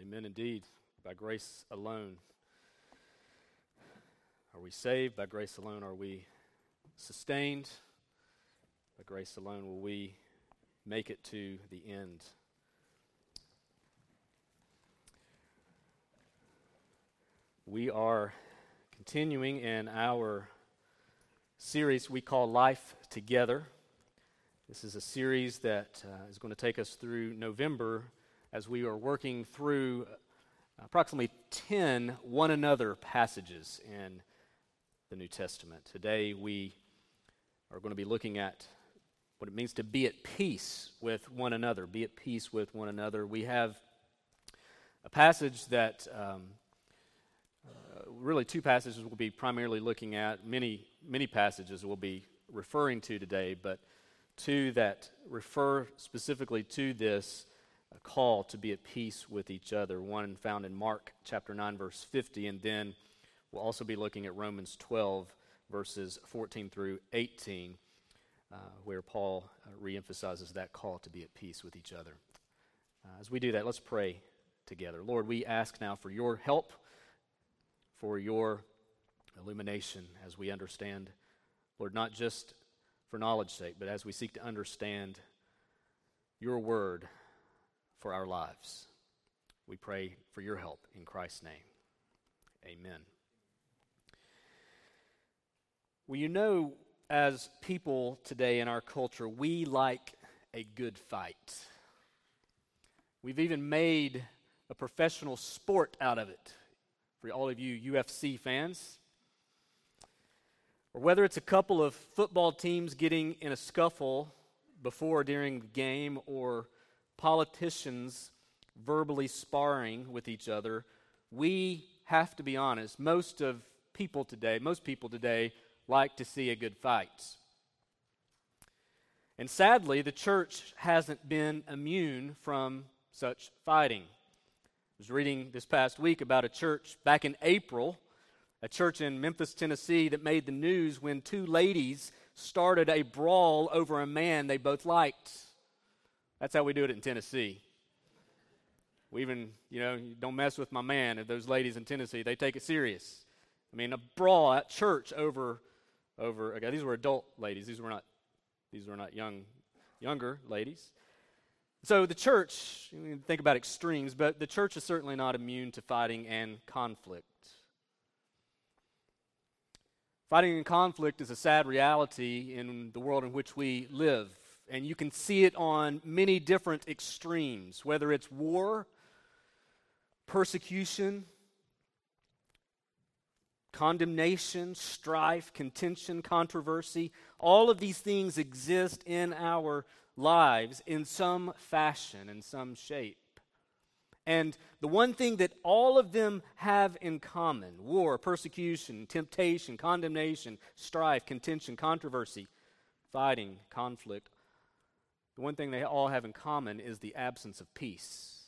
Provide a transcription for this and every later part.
Amen indeed. By grace alone. Are we saved? By grace alone are we sustained? By grace alone will we make it to the end. We are continuing in our series we call Life Together. This is a series that uh, is going to take us through November as we are working through approximately 10 one another passages in the New Testament. Today we are going to be looking at what it means to be at peace with one another. Be at peace with one another. We have a passage that um, uh, really two passages we'll be primarily looking at. Many many passages we'll be referring to today, but two that refer specifically to this call to be at peace with each other. One found in Mark chapter 9, verse 50, and then we'll also be looking at Romans 12, verses 14 through 18, uh, where Paul uh, reemphasizes that call to be at peace with each other. Uh, as we do that, let's pray together. Lord, we ask now for your help, for your illumination as we understand, Lord, not just for knowledge sake, but as we seek to understand your word for our lives. We pray for your help in Christ's name. Amen. Well, you know, as people today in our culture, we like a good fight. We've even made a professional sport out of it for all of you UFC fans. Or whether it's a couple of football teams getting in a scuffle before or during the game, or politicians verbally sparring with each other, we have to be honest. Most of people today, most people today like to see a good fight. And sadly, the church hasn't been immune from such fighting. I was reading this past week about a church back in April, a church in Memphis, Tennessee, that made the news when two ladies started a brawl over a man they both liked. That's how we do it in Tennessee. We even, you know, don't mess with my man. If those ladies in Tennessee, they take it serious. I mean, a brawl at church over, over. Okay, these were adult ladies. These were not, these were not young, younger ladies. So the church, you think about extremes, but the church is certainly not immune to fighting and conflict. Fighting and conflict is a sad reality in the world in which we live and you can see it on many different extremes, whether it's war, persecution, condemnation, strife, contention, controversy. All of these things exist in our lives in some fashion, in some shape. And the one thing that all of them have in common war, persecution, temptation, condemnation, strife, contention, controversy, fighting, conflict the one thing they all have in common is the absence of peace.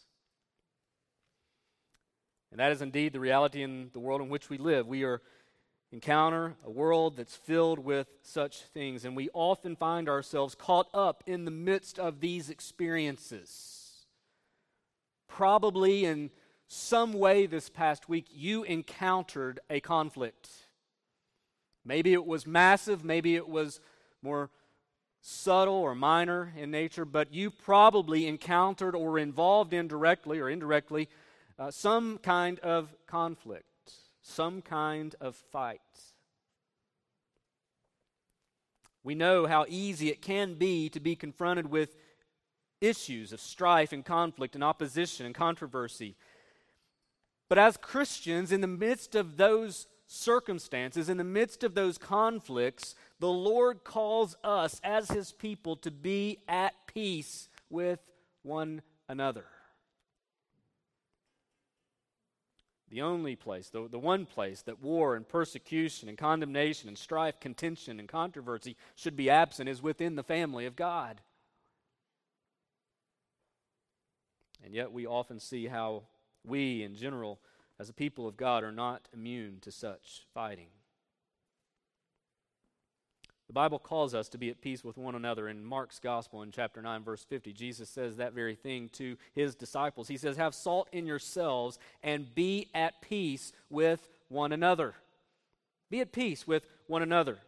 And that is indeed the reality in the world in which we live. We are encounter a world that's filled with such things, and we often find ourselves caught up in the midst of these experiences. Probably in some way this past week, you encountered a conflict. Maybe it was massive, maybe it was more subtle or minor in nature, but you probably encountered or involved in directly or indirectly uh, some kind of conflict, some kind of fight. We know how easy it can be to be confronted with issues of strife and conflict and opposition and controversy. But as Christians, in the midst of those circumstances, in the midst of those conflicts, the Lord calls us as his people to be at peace with one another. The only place, the, the one place that war and persecution and condemnation and strife, contention and controversy should be absent is within the family of God. And yet we often see how we, in general, as a people of God, are not immune to such fighting. The Bible calls us to be at peace with one another. In Mark's Gospel, in chapter 9, verse 50, Jesus says that very thing to his disciples. He says, Have salt in yourselves and be at peace with one another. Be at peace with one another.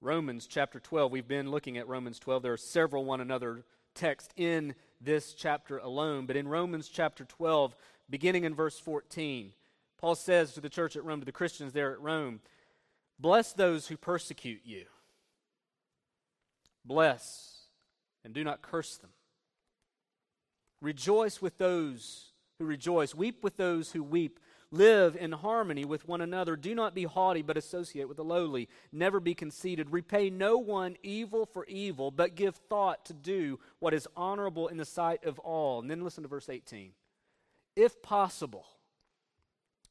Romans chapter 12, we've been looking at Romans 12. There are several one another texts in this chapter alone, but in Romans chapter 12, beginning in verse 14, Paul says to the church at Rome, to the Christians there at Rome, Bless those who persecute you. Bless and do not curse them. Rejoice with those who rejoice. Weep with those who weep. Live in harmony with one another. Do not be haughty, but associate with the lowly. Never be conceited. Repay no one evil for evil, but give thought to do what is honorable in the sight of all. And then listen to verse 18. If possible,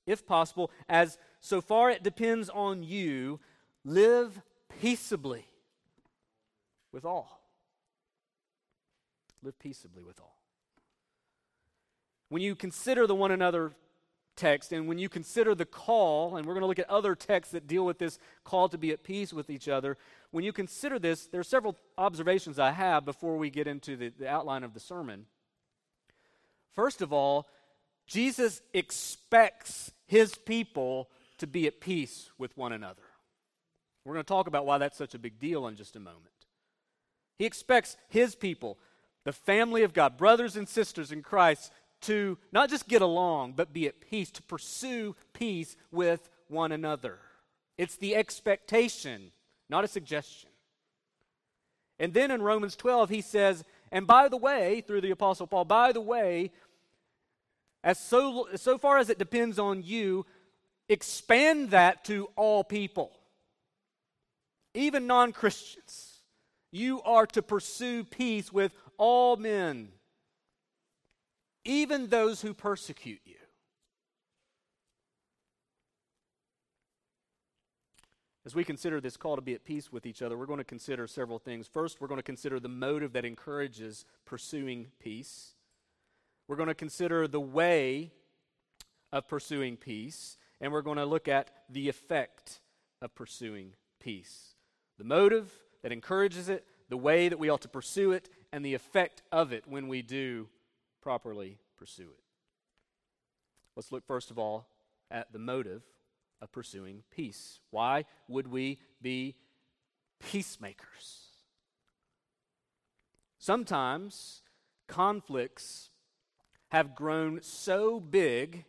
if possible, as so far it depends on you, live peaceably with all. Live peaceably with all. When you consider the one another text and when you consider the call, and we're going to look at other texts that deal with this call to be at peace with each other, when you consider this, there are several observations I have before we get into the, the outline of the sermon. First of all, Jesus expects his people to be at peace with one another. We're going to talk about why that's such a big deal in just a moment. He expects his people, the family of God, brothers and sisters in Christ, to not just get along, but be at peace, to pursue peace with one another. It's the expectation, not a suggestion. And then in Romans 12, he says, and by the way, through the Apostle Paul, by the way, as so, so far as it depends on you, expand that to all people, even non Christians. You are to pursue peace with all men, even those who persecute you. As we consider this call to be at peace with each other, we're going to consider several things. First, we're going to consider the motive that encourages pursuing peace. We're going to consider the way of pursuing peace and we're going to look at the effect of pursuing peace. The motive that encourages it, the way that we ought to pursue it, and the effect of it when we do properly pursue it. Let's look first of all at the motive of pursuing peace. Why would we be peacemakers? Sometimes conflicts have grown so big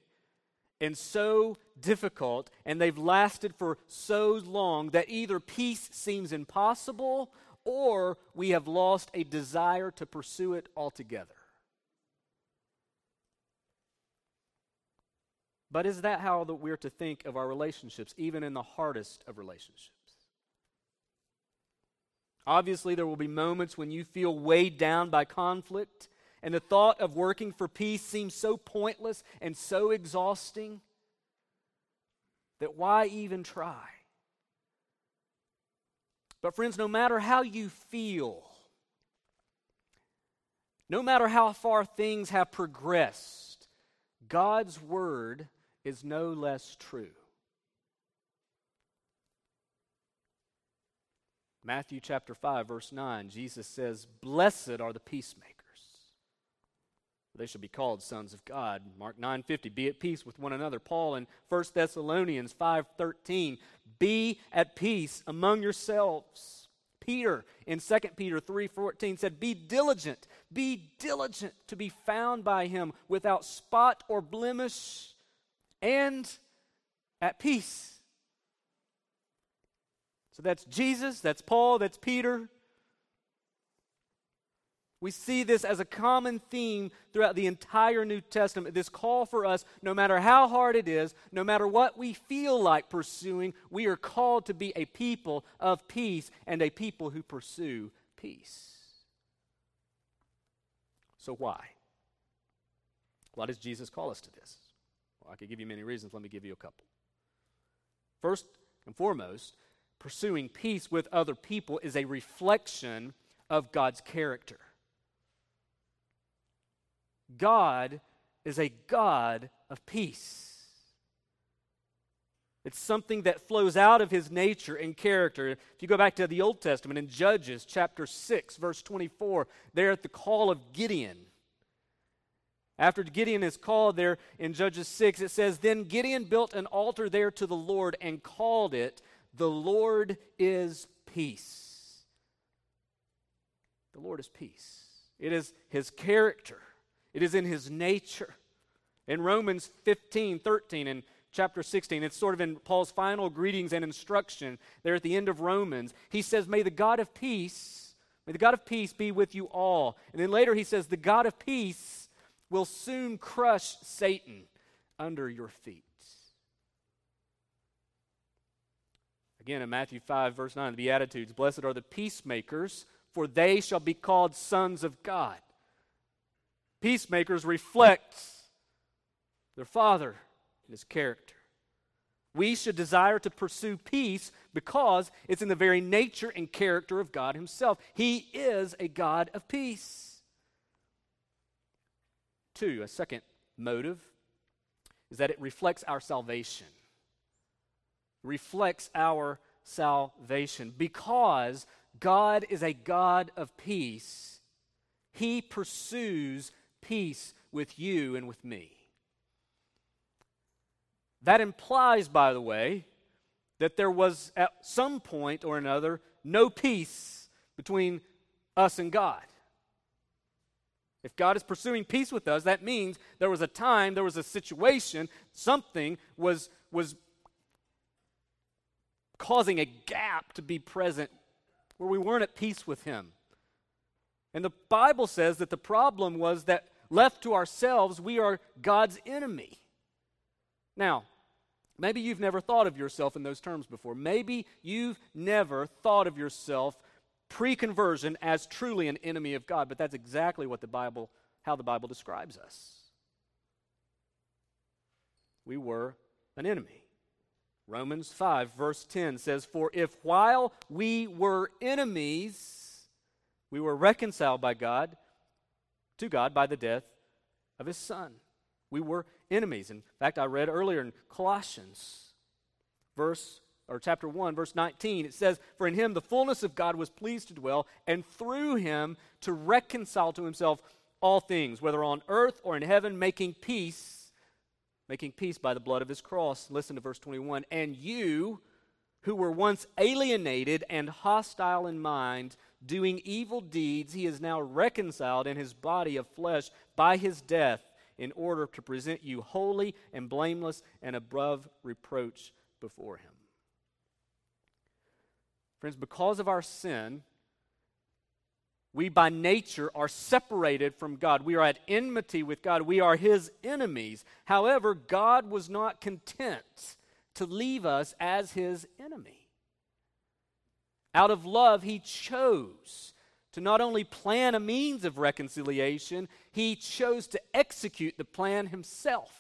and so difficult, and they've lasted for so long that either peace seems impossible or we have lost a desire to pursue it altogether. But is that how that we're to think of our relationships, even in the hardest of relationships? Obviously, there will be moments when you feel weighed down by conflict and the thought of working for peace seems so pointless and so exhausting that why even try? But, friends, no matter how you feel, no matter how far things have progressed, God's word is no less true. Matthew chapter 5, verse 9, Jesus says, Blessed are the peacemakers they shall be called sons of God. Mark 9:50 Be at peace with one another. Paul in 1 Thessalonians 5:13 Be at peace among yourselves. Peter in 2 Peter 3:14 said be diligent, be diligent to be found by him without spot or blemish and at peace. So that's Jesus, that's Paul, that's Peter. We see this as a common theme throughout the entire New Testament. This call for us, no matter how hard it is, no matter what we feel like pursuing, we are called to be a people of peace and a people who pursue peace. So, why? Why does Jesus call us to this? Well, I could give you many reasons. Let me give you a couple. First and foremost, pursuing peace with other people is a reflection of God's character. God is a God of peace. It's something that flows out of his nature and character. If you go back to the Old Testament in Judges chapter 6, verse 24, there at the call of Gideon. After Gideon is called there in Judges 6, it says, Then Gideon built an altar there to the Lord and called it, The Lord is Peace. The Lord is peace. It is his character, it is in his nature. In Romans 15, 13, and chapter 16. It's sort of in Paul's final greetings and instruction there at the end of Romans. He says, May the God of peace, may the God of peace be with you all. And then later he says, The God of peace will soon crush Satan under your feet. Again, in Matthew 5, verse 9, the Beatitudes Blessed are the peacemakers, for they shall be called sons of God. Peacemakers reflects their Father and his character. We should desire to pursue peace because it's in the very nature and character of God Himself. He is a God of peace. Two, a second motive is that it reflects our salvation. Reflects our salvation. Because God is a God of peace, He pursues peace with you and with me. That implies, by the way, that there was at some point or another no peace between us and God. If God is pursuing peace with us, that means there was a time, there was a situation, something was, was causing a gap to be present where we weren't at peace with Him. And the Bible says that the problem was that left to ourselves, we are God's enemy. Now, Maybe you've never thought of yourself in those terms before. Maybe you've never thought of yourself pre conversion as truly an enemy of God, but that's exactly what the Bible, how the Bible describes us. We were an enemy. Romans 5, verse 10 says, For if while we were enemies, we were reconciled by God to God by the death of his Son. We were enemies. In fact, I read earlier in Colossians, verse or chapter 1, verse 19, it says, For in him the fullness of God was pleased to dwell, and through him to reconcile to himself all things, whether on earth or in heaven, making peace, making peace by the blood of his cross. Listen to verse 21. And you, who were once alienated and hostile in mind, doing evil deeds, he is now reconciled in his body of flesh by his death in order to present you holy and blameless and above reproach before Him. Friends, because of our sin, we by nature are separated from God. We are at enmity with God. We are His enemies. However, God was not content to leave us as His enemy. Out of love, He chose to not only plan a means of reconciliation, he chose to execute the plan himself.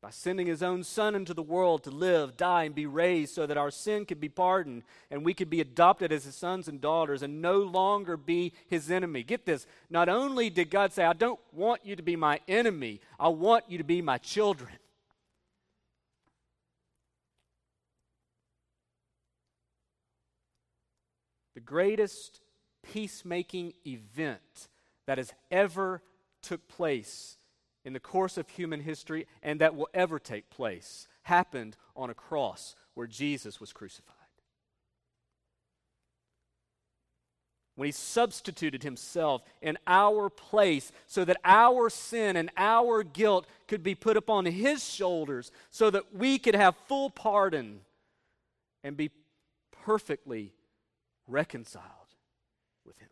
By sending his own son into the world to live, die, and be raised so that our sin could be pardoned and we could be adopted as his sons and daughters and no longer be his enemy. Get this. Not only did God say, I don't want you to be my enemy, I want you to be my children. Greatest peacemaking event that has ever took place in the course of human history and that will ever take place happened on a cross where Jesus was crucified. When he substituted himself in our place so that our sin and our guilt could be put upon his shoulders so that we could have full pardon and be perfectly reconciled with Him.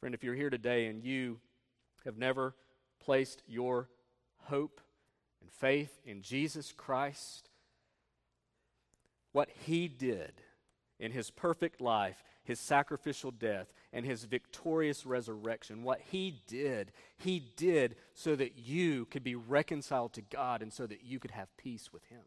Friend, if you're here today and you have never placed your hope and faith in Jesus Christ, what He did in His perfect life, His sacrificial death, and His victorious resurrection, what He did, He did so that you could be reconciled to God and so that you could have peace with Him.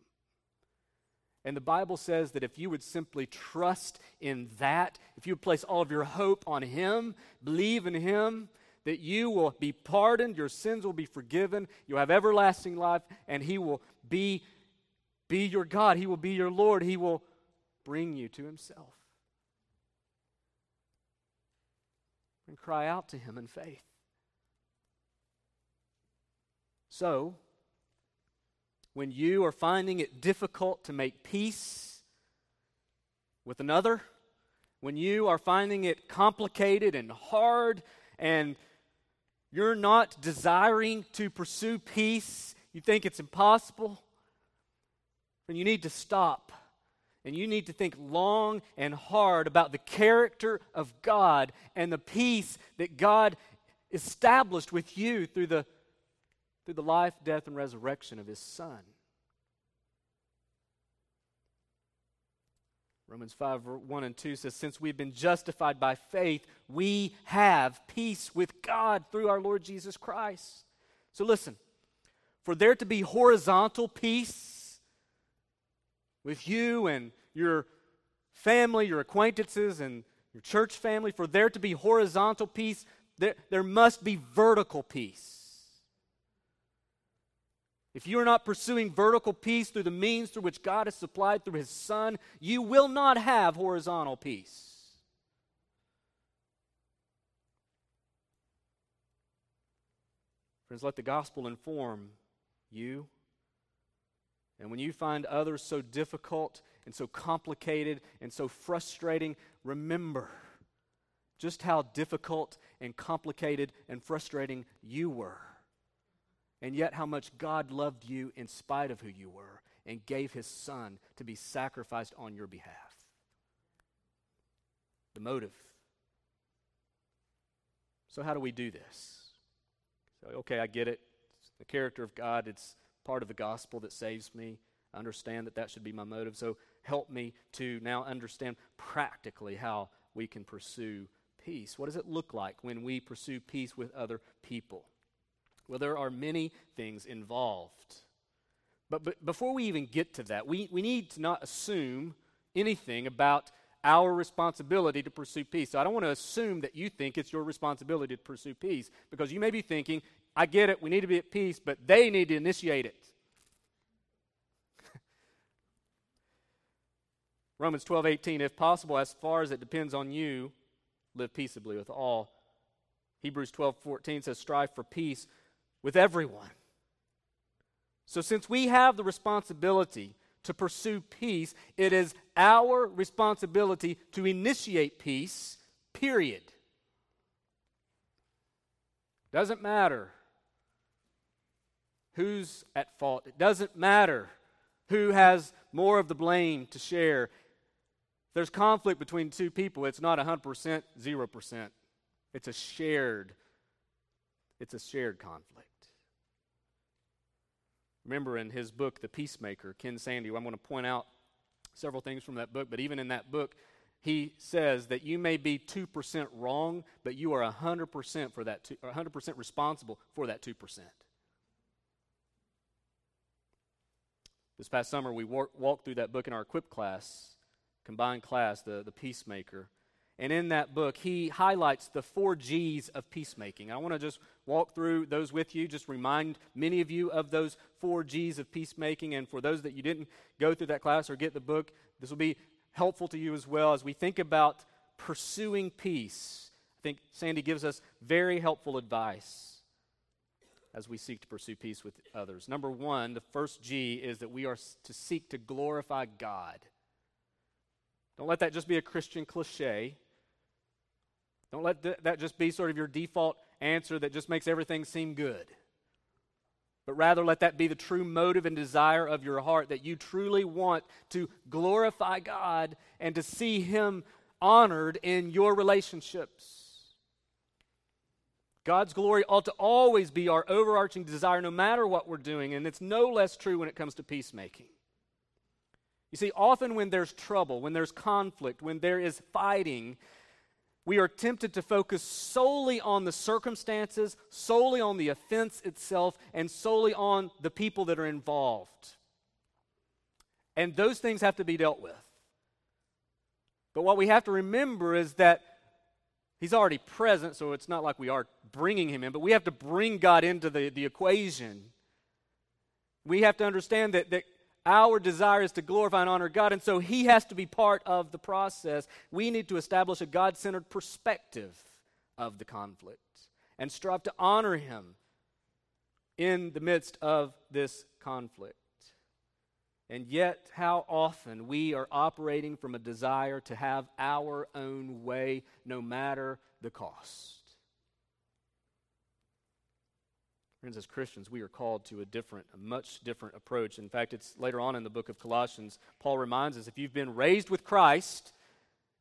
And the Bible says that if you would simply trust in that, if you would place all of your hope on Him, believe in Him, that you will be pardoned, your sins will be forgiven, you'll have everlasting life, and He will be, be your God. He will be your Lord. He will bring you to Himself. And cry out to Him in faith. So, when you are finding it difficult to make peace with another, when you are finding it complicated and hard and you're not desiring to pursue peace, you think it's impossible, then you need to stop. And you need to think long and hard about the character of God and the peace that God established with you through the, through the life, death, and resurrection of His Son. Romans 5, 1 and 2 says, Since we've been justified by faith, we have peace with God through our Lord Jesus Christ. So listen, for there to be horizontal peace with you and your family, your acquaintances, and your church family, for there to be horizontal peace, there, there must be vertical peace. If you are not pursuing vertical peace through the means through which God has supplied through His Son, you will not have horizontal peace. Friends, let the gospel inform you. And when you find others so difficult and so complicated and so frustrating, remember just how difficult and complicated and frustrating you were and yet how much God loved you in spite of who you were and gave his son to be sacrificed on your behalf. The motive. So, how do we do this? So, okay, I get it. It's the character of God, it's part of the gospel that saves me. I understand that that should be my motive. So, help me to now understand practically how we can pursue peace. What does it look like when we pursue peace with other people? Well, there are many things involved. But, but before we even get to that, we, we need to not assume anything about our responsibility to pursue peace. So I don't want to assume that you think it's your responsibility to pursue peace because you may be thinking, I get it, we need to be at peace, but they need to initiate it. Romans 12, 18, if possible, as far as it depends on you, live peaceably with all. Hebrews 12, 14 says, strive for peace with everyone. So, since we have the responsibility to pursue peace, it is our responsibility to initiate peace, period. Doesn't matter who's at fault, it doesn't matter who has more of the blame to share. There's conflict between two people. It's not 100%, 0%. It's a shared it's a shared conflict. Remember in his book, The Peacemaker, Ken Sande, I'm going to point out several things from that book, but even in that book, he says that you may be 2% wrong, but you are 100% for that two, 100% responsible for that 2%. This past summer, we walked through that book in our equip class, combined class, the, the Peacemaker. And in that book, he highlights the four G's of peacemaking. I want to just walk through those with you, just remind many of you of those four G's of peacemaking. And for those that you didn't go through that class or get the book, this will be helpful to you as well as we think about pursuing peace. I think Sande gives us very helpful advice as we seek to pursue peace with others. Number one, the first G is that we are to seek to glorify God. Don't let that just be a Christian cliche. Don't let th- that just be sort of your default answer that just makes everything seem good. But rather, let that be the true motive and desire of your heart that you truly want to glorify God and to see Him honored in your relationships. God's glory ought to always be our overarching desire, no matter what we're doing, and it's no less true when it comes to peacemaking. You see, often when there's trouble, when there's conflict, when there is fighting, we are tempted to focus solely on the circumstances, solely on the offense itself, and solely on the people that are involved. And those things have to be dealt with. But what we have to remember is that He's already present, so it's not like we are bringing him in, but we have to bring God into the, the equation. We have to understand that, that our desire is to glorify and honor God, and so He has to be part of the process. We need to establish a God centered perspective of the conflict and strive to honor Him in the midst of this conflict. And yet, how often we are operating from a desire to have our own way, no matter the cost. Friends, as Christians, we are called to a different, a much different approach. In fact, it's later on in the book of Colossians, Paul reminds us if you've been raised with Christ,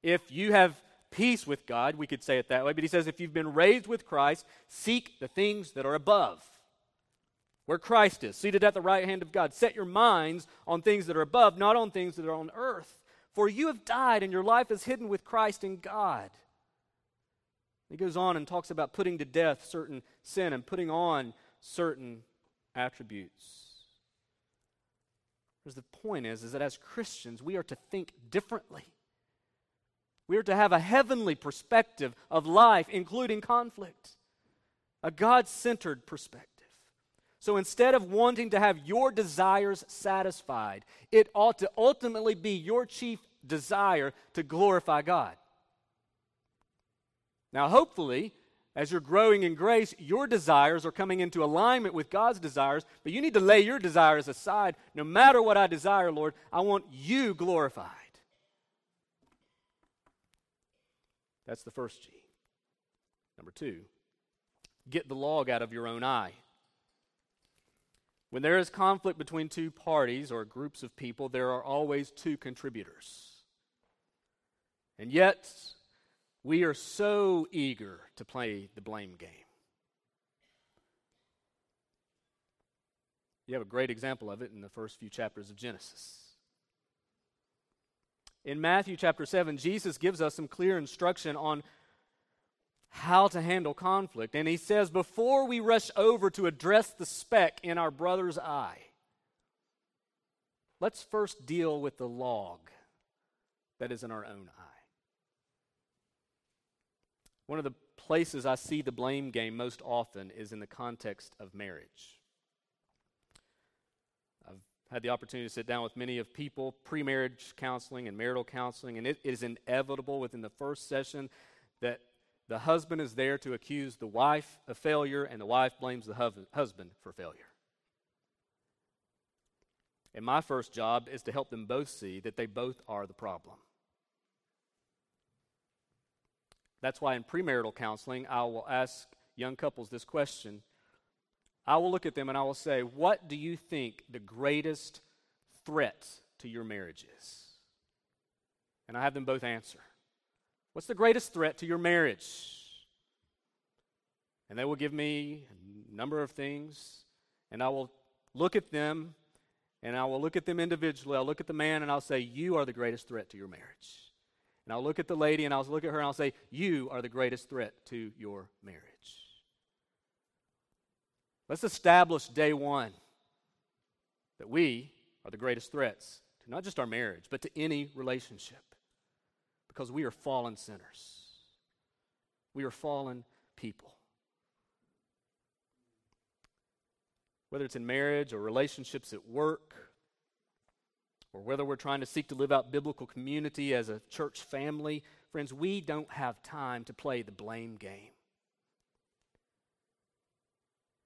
if you have peace with God, we could say it that way, but he says if you've been raised with Christ, seek the things that are above, where Christ is, seated at the right hand of God. Set your minds on things that are above, not on things that are on earth. For you have died, and your life is hidden with Christ in God. He goes on and talks about putting to death certain sin and putting on certain attributes. Because the point is, is that as Christians, we are to think differently. We are to have a heavenly perspective of life, including conflict, a God centered perspective. So instead of wanting to have your desires satisfied, it ought to ultimately be your chief desire to glorify God. Now, hopefully, as you're growing in grace, your desires are coming into alignment with God's desires, but you need to lay your desires aside. No matter what I desire, Lord, I want you glorified. That's the first G. Number two, get the log out of your own eye. When there is conflict between two parties or groups of people, there are always two contributors. And yet, we are so eager to play the blame game. You have a great example of it in the first few chapters of Genesis. In Matthew chapter 7, Jesus gives us some clear instruction on how to handle conflict. And he says, before we rush over to address the speck in our brother's eye, let's first deal with the log that is in our own eye. One of the places I see the blame game most often is in the context of marriage. I've had the opportunity to sit down with many of people, pre marriage counseling and marital counseling, and it is inevitable within the first session that the husband is there to accuse the wife of failure, and the wife blames the husband for failure. And my first job is to help them both see that they both are the problem. That's why in premarital counseling, I will ask young couples this question. I will look at them and I will say, What do you think the greatest threat to your marriage is? And I have them both answer. What's the greatest threat to your marriage? And they will give me a number of things, and I will look at them, and I will look at them individually. I'll look at the man, and I'll say, You are the greatest threat to your marriage. And I'll look at the lady and I'll look at her and I'll say, You are the greatest threat to your marriage. Let's establish day one that we are the greatest threats to not just our marriage, but to any relationship. Because we are fallen sinners, we are fallen people. Whether it's in marriage or relationships at work, or whether we're trying to seek to live out biblical community as a church family, friends, we don't have time to play the blame game.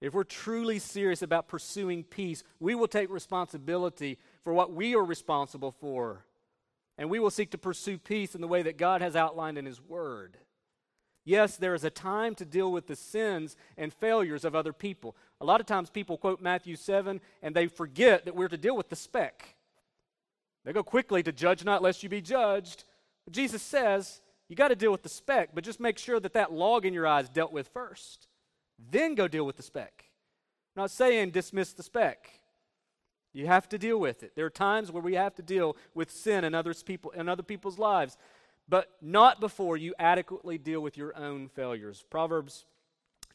If we're truly serious about pursuing peace, we will take responsibility for what we are responsible for. And we will seek to pursue peace in the way that God has outlined in His Word. Yes, there is a time to deal with the sins and failures of other people. A lot of times people quote Matthew 7 and they forget that we're to deal with the speck. They go quickly to judge not lest you be judged. But Jesus says, you got to deal with the speck, but just make sure that that log in your eye is dealt with first. Then go deal with the speck. I'm not saying dismiss the speck. You have to deal with it. There are times where we have to deal with sin in others people in other people's lives, but not before you adequately deal with your own failures. Proverbs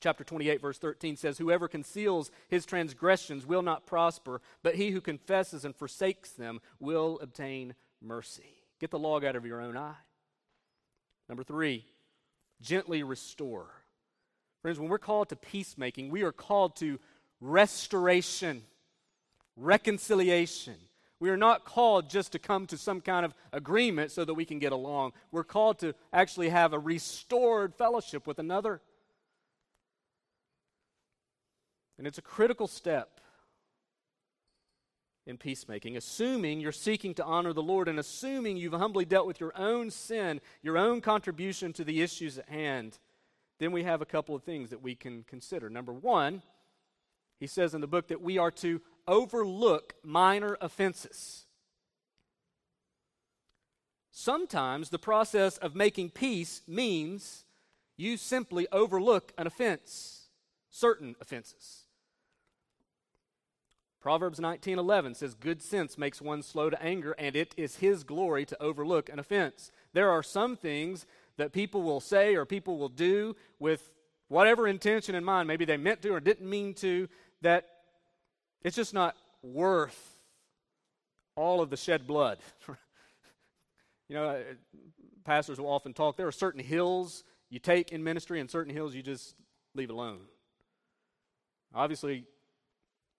chapter 28, verse 13 says, Whoever conceals his transgressions will not prosper, but he who confesses and forsakes them will obtain mercy. Get the log out of your own eye. Number three, gently restore. Friends, when we're called to peacemaking, we are called to restoration, reconciliation. We are not called just to come to some kind of agreement so that we can get along. We're called to actually have a restored fellowship with another. And it's a critical step in peacemaking, assuming you're seeking to honor the Lord and assuming you've humbly dealt with your own sin, your own contribution to the issues at hand, then we have a couple of things that we can consider. Number one, he says in the book that we are to overlook minor offenses. Sometimes the process of making peace means you simply overlook an offense, certain offenses. Proverbs 19:11 says good sense makes one slow to anger and it is his glory to overlook an offense. There are some things that people will say or people will do with whatever intention in mind, maybe they meant to or didn't mean to, that it's just not worth all of the shed blood. you know, uh, pastors will often talk there are certain hills you take in ministry and certain hills you just leave alone. Obviously,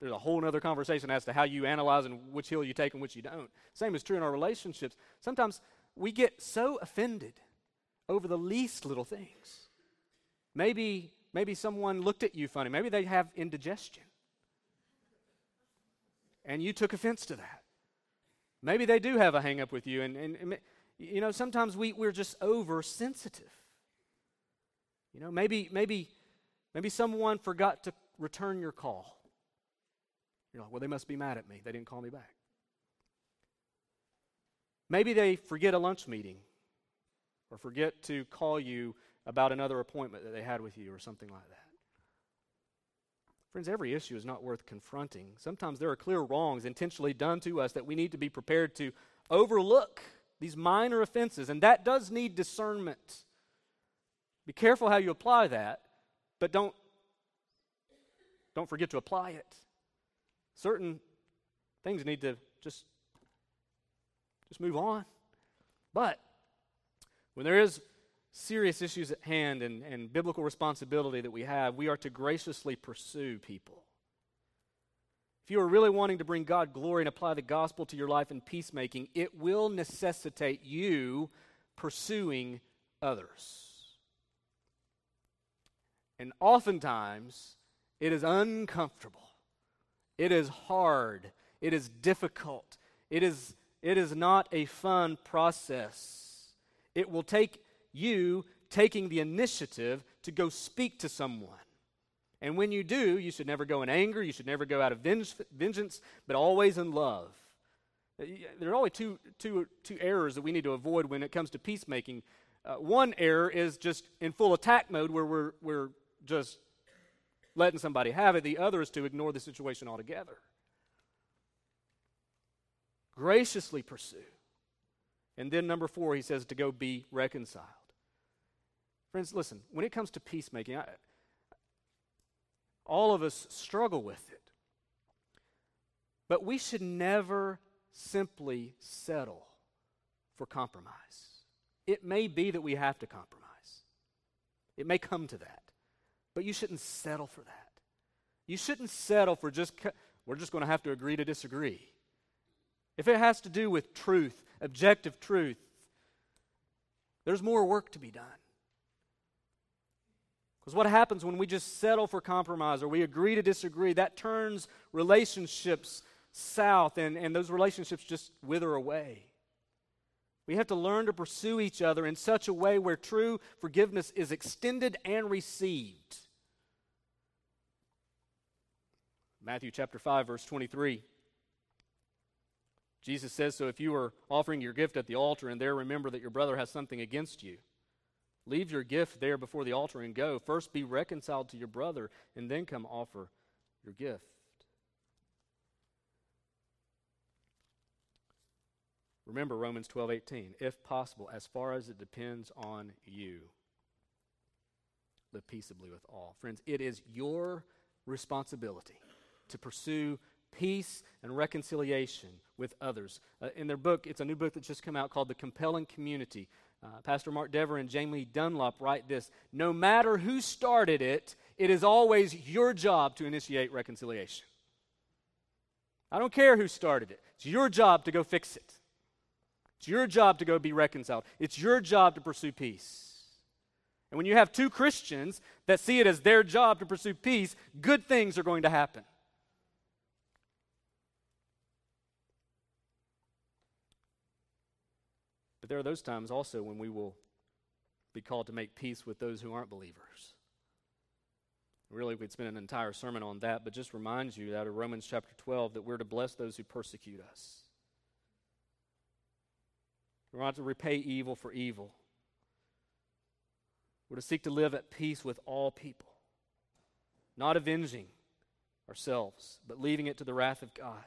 there's a whole other conversation as to how you analyze and which hill you take and which you don't. Same is true in our relationships. Sometimes we get so offended over the least little things. Maybe, maybe someone looked at you funny. Maybe they have indigestion. And you took offense to that. Maybe they do have a hang up with you. And, and, and you know, sometimes we, we're just oversensitive. You know, maybe, maybe, maybe someone forgot to return your call. You're like, well, they must be mad at me. They didn't call me back. Maybe they forget a lunch meeting or forget to call you about another appointment that they had with you or something like that. Friends, every issue is not worth confronting. Sometimes there are clear wrongs intentionally done to us that we need to be prepared to overlook these minor offenses, and that does need discernment. Be careful how you apply that, but don't, don't forget to apply it certain things need to just just move on. But when there is serious issues at hand and, and biblical responsibility that we have, we are to graciously pursue people. If you are really wanting to bring God glory and apply the gospel to your life in peacemaking, it will necessitate you pursuing others. And oftentimes, it is uncomfortable. It is hard. It is difficult. It is, it is not a fun process. It will take you taking the initiative to go speak to someone. And when you do, you should never go in anger, you should never go out of vengeance, but always in love. Uh, there are only two, two, two errors that we need to avoid when it comes to peacemaking. Uh, one error is just in full attack mode where we're, we're just letting somebody have it, the other is to ignore the situation altogether. Graciously pursue. And then, number four, he says to go be reconciled. Friends, listen, when it comes to peacemaking, I, all of us struggle with it. But we should never simply settle for compromise. It may be that we have to compromise, it may come to that. But you shouldn't settle for that. You shouldn't settle for just, we're just going to have to agree to disagree. If it has to do with truth, objective truth, there's more work to be done. Because what happens when we just settle for compromise or we agree to disagree, that turns relationships south and, and those relationships just wither away. We have to learn to pursue each other in such a way where true forgiveness is extended and received. Matthew chapter 5 verse 23. Jesus says, "So if you are offering your gift at the altar and there remember that your brother has something against you, leave your gift there before the altar and go. First be reconciled to your brother and then come offer your gift." Remember Romans 12:18, if possible, as far as it depends on you, live peaceably with all. Friends, it is your responsibility to pursue peace and reconciliation with others. Uh, in their book, it's a new book that's just come out called The Compelling Community. Uh, Pastor Mark Dever and Jamie Dunlop write this No matter who started it, it is always your job to initiate reconciliation. I don't care who started it, it's your job to go fix it. It's your job to go be reconciled. It's your job to pursue peace. And when you have two Christians that see it as their job to pursue peace, good things are going to happen. But there are those times also when we will be called to make peace with those who aren't believers. Really, we'd spend an entire sermon on that, but just reminds you out of Romans chapter 12 that we're to bless those who persecute us. We're not to repay evil for evil. We're to seek to live at peace with all people, not avenging ourselves, but leaving it to the wrath of God.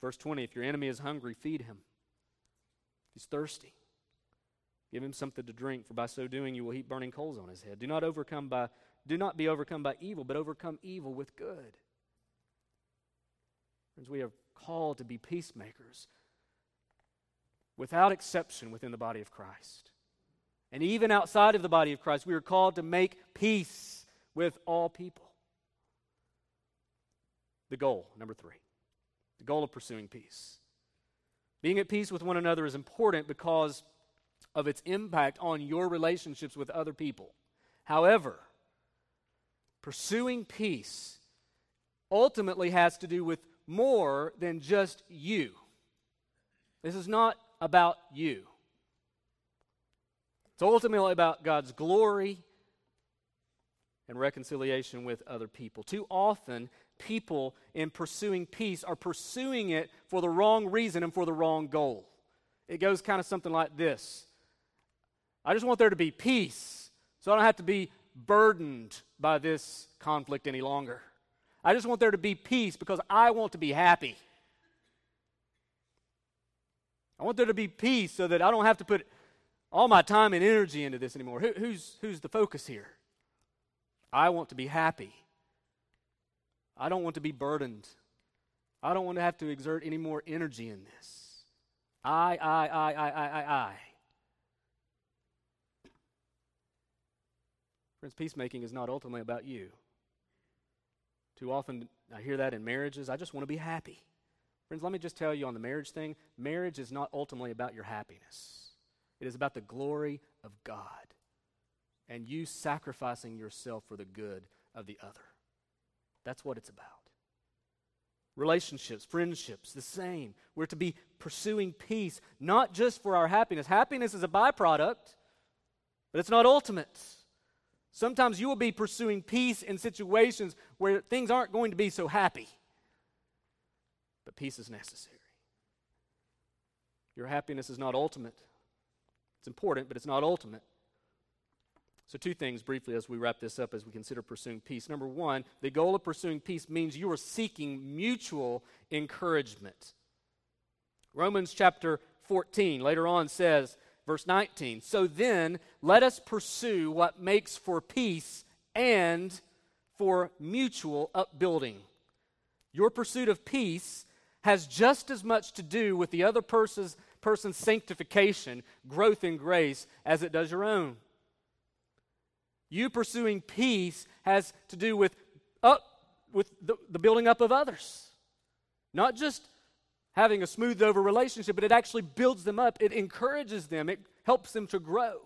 Verse 20 If your enemy is hungry, feed him. He's thirsty. Give him something to drink, for by so doing you will heap burning coals on his head. Do not overcome by do not be overcome by evil, but overcome evil with good. Friends, we are called to be peacemakers without exception within the body of Christ. And even outside of the body of Christ, we are called to make peace with all people. The goal, number three, the goal of pursuing peace. Being at peace with one another is important because of its impact on your relationships with other people. However, pursuing peace ultimately has to do with more than just you. This is not about you. It's ultimately about God's glory and reconciliation with other people. Too often, people in pursuing peace are pursuing it for the wrong reason and for the wrong goal. It goes kind of something like this I just want there to be peace so I don't have to be burdened by this conflict any longer. I just want there to be peace because I want to be happy. I want there to be peace so that I don't have to put all my time and energy into this anymore. Who, who's, who's the focus here? I want to be happy. I don't want to be burdened. I don't want to have to exert any more energy in this. I, I, I, I, I, I, I. Friends, peacemaking is not ultimately about you. Too often I hear that in marriages. I just want to be happy. Friends, let me just tell you on the marriage thing marriage is not ultimately about your happiness, it is about the glory of God and you sacrificing yourself for the good of the other. That's what it's about. Relationships, friendships, the same. We're to be pursuing peace, not just for our happiness. Happiness is a byproduct, but it's not ultimate. Sometimes you will be pursuing peace in situations where things aren't going to be so happy, but peace is necessary. Your happiness is not ultimate. It's important, but it's not ultimate. So, two things briefly as we wrap this up as we consider pursuing peace. Number one, the goal of pursuing peace means you are seeking mutual encouragement. Romans chapter 14 later on says, verse 19, So then, let us pursue what makes for peace and for mutual upbuilding. Your pursuit of peace has just as much to do with the other person's, person's sanctification, growth in grace, as it does your own. You pursuing peace has to do with up with the, the building up of others. Not just having a smoothed over relationship, but it actually builds them up. It encourages them. It helps them to grow.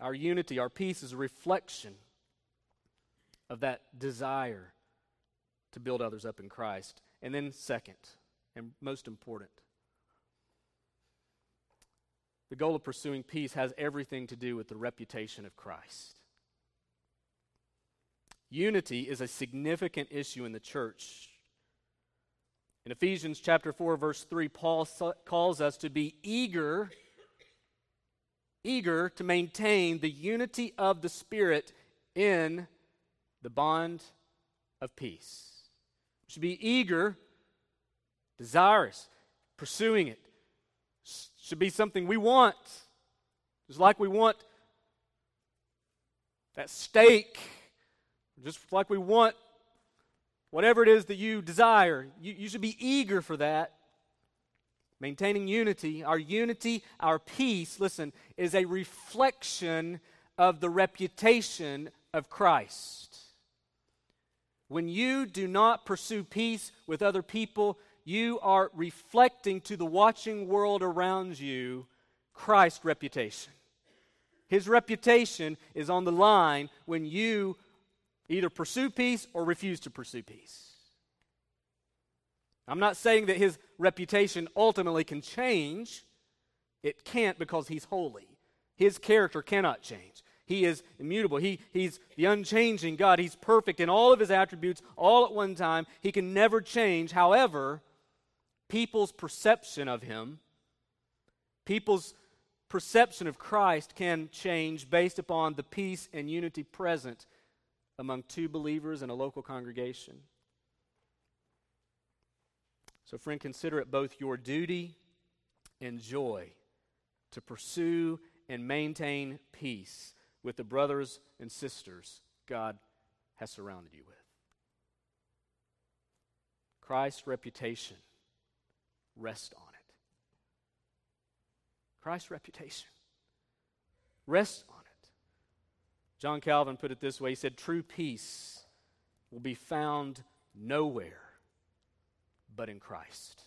Our unity, our peace is a reflection of that desire to build others up in Christ. And then, second, and most important, the goal of pursuing peace has everything to do with the reputation of Christ. Unity is a significant issue in the church. In Ephesians chapter 4 verse 3 Paul calls us to be eager eager to maintain the unity of the spirit in the bond of peace. Should be eager, desirous, pursuing it, should be something we want. Just like we want that steak, just like we want whatever it is that you desire. You, you should be eager for that. Maintaining unity, our unity, our peace, listen, is a reflection of the reputation of Christ. When you do not pursue peace with other people, you are reflecting to the watching world around you Christ's reputation. His reputation is on the line when you either pursue peace or refuse to pursue peace. I'm not saying that his reputation ultimately can change. It can't because he's holy. His character cannot change. He is immutable. He, he's the unchanging God. He's perfect in all of his attributes all at one time. He can never change. However, people's perception of him, people's perception of Christ can change based upon the peace and unity present among two believers in a local congregation. So, friend, consider it both your duty and joy to pursue and maintain peace with the brothers and sisters God has surrounded you with. Christ's reputation rest on it. Christ's reputation. Rest on it. John Calvin put it this way he said, True peace will be found nowhere but in Christ.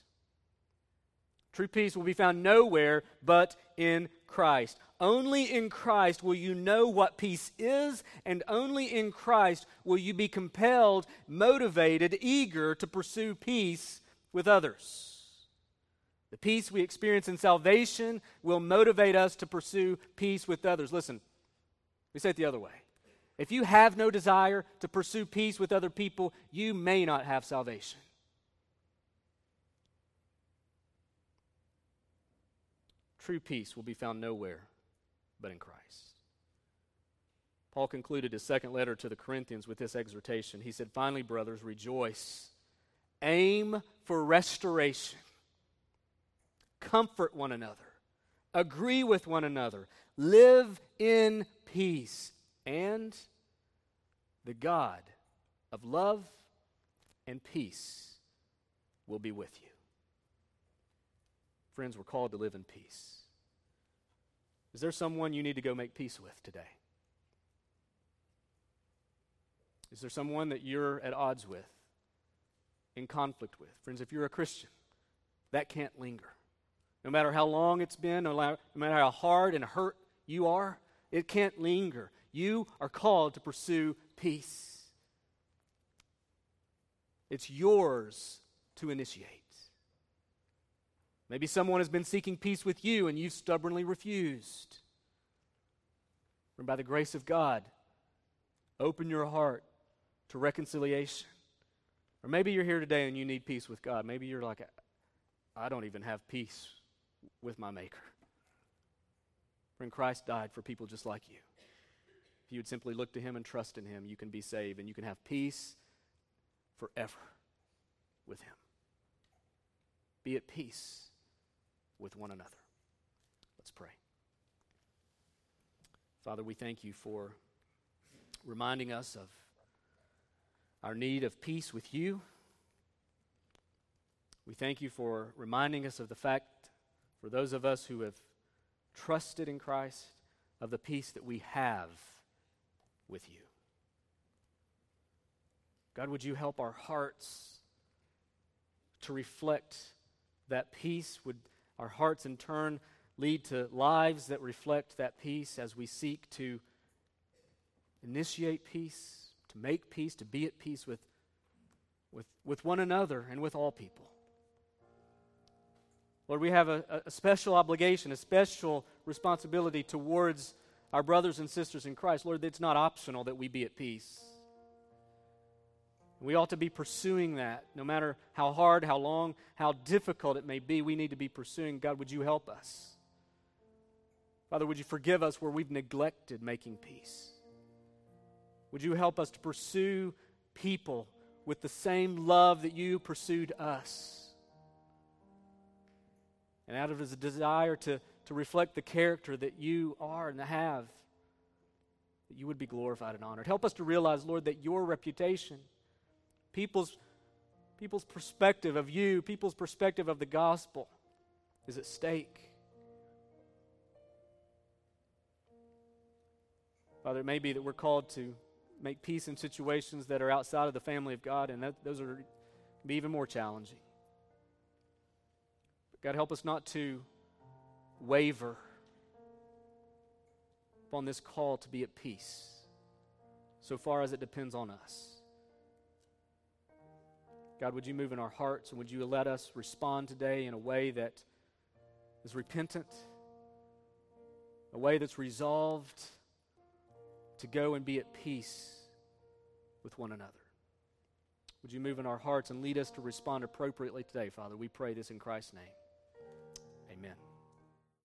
True peace will be found nowhere but in Christ. Only in Christ will you know what peace is, and only in Christ will you be compelled, motivated, eager to pursue peace with others. The peace we experience in salvation will motivate us to pursue peace with others. Listen, we say it the other way. If you have no desire to pursue peace with other people, you may not have salvation. True peace will be found nowhere but in Christ. Paul concluded his second letter to the Corinthians with this exhortation. He said, Finally, brothers, rejoice. Aim for restoration comfort one another, agree with one another, live in peace, and the God of love and peace will be with you. Friends, we're called to live in peace. Is there someone you need to go make peace with today? Is there someone that you're at odds with, in conflict with? Friends, if you're a Christian, that can't linger. No matter how long it's been, no matter how hard and hurt you are, it can't linger. You are called to pursue peace. It's yours to initiate. Maybe someone has been seeking peace with you and you've stubbornly refused. And by the grace of God, open your heart to reconciliation. Or maybe you're here today and you need peace with God. Maybe you're like, I don't even have peace with my Maker. When Christ died for people just like you. If you would simply look to Him and trust in Him, you can be saved and you can have peace forever with Him. Be at peace with one another. Let's pray. Father, we thank you for reminding us of our need of peace with you. We thank you for reminding us of the fact for those of us who have trusted in Christ, of the peace that we have with you. God, would you help our hearts to reflect that peace? Would our hearts in turn lead to lives that reflect that peace as we seek to initiate peace, to make peace, to be at peace with, with, with one another and with all people? Lord, we have a, a special obligation, a special responsibility towards our brothers and sisters in Christ. Lord, it's not optional that we be at peace. We ought to be pursuing that no matter how hard, how long, how difficult it may be. We need to be pursuing. God, would you help us? Father, would you forgive us where we've neglected making peace? Would you help us to pursue people with the same love that you pursued us? and out of his desire to, to reflect the character that you are and have, that you would be glorified and honored. Help us to realize, Lord, that your reputation, people's, people's perspective of you, people's perspective of the gospel, is at stake. Father, it may be that we're called to make peace in situations that are outside of the family of God, and that, those are be even more challenging. But God, help us not to waver upon this call to be at peace, so far as it depends on us. God, would you move in our hearts and would you let us respond today in a way that is repentant, a way that's resolved to go and be at peace with one another? Would you move in our hearts and lead us to respond appropriately today, Father? We pray this in Christ's name.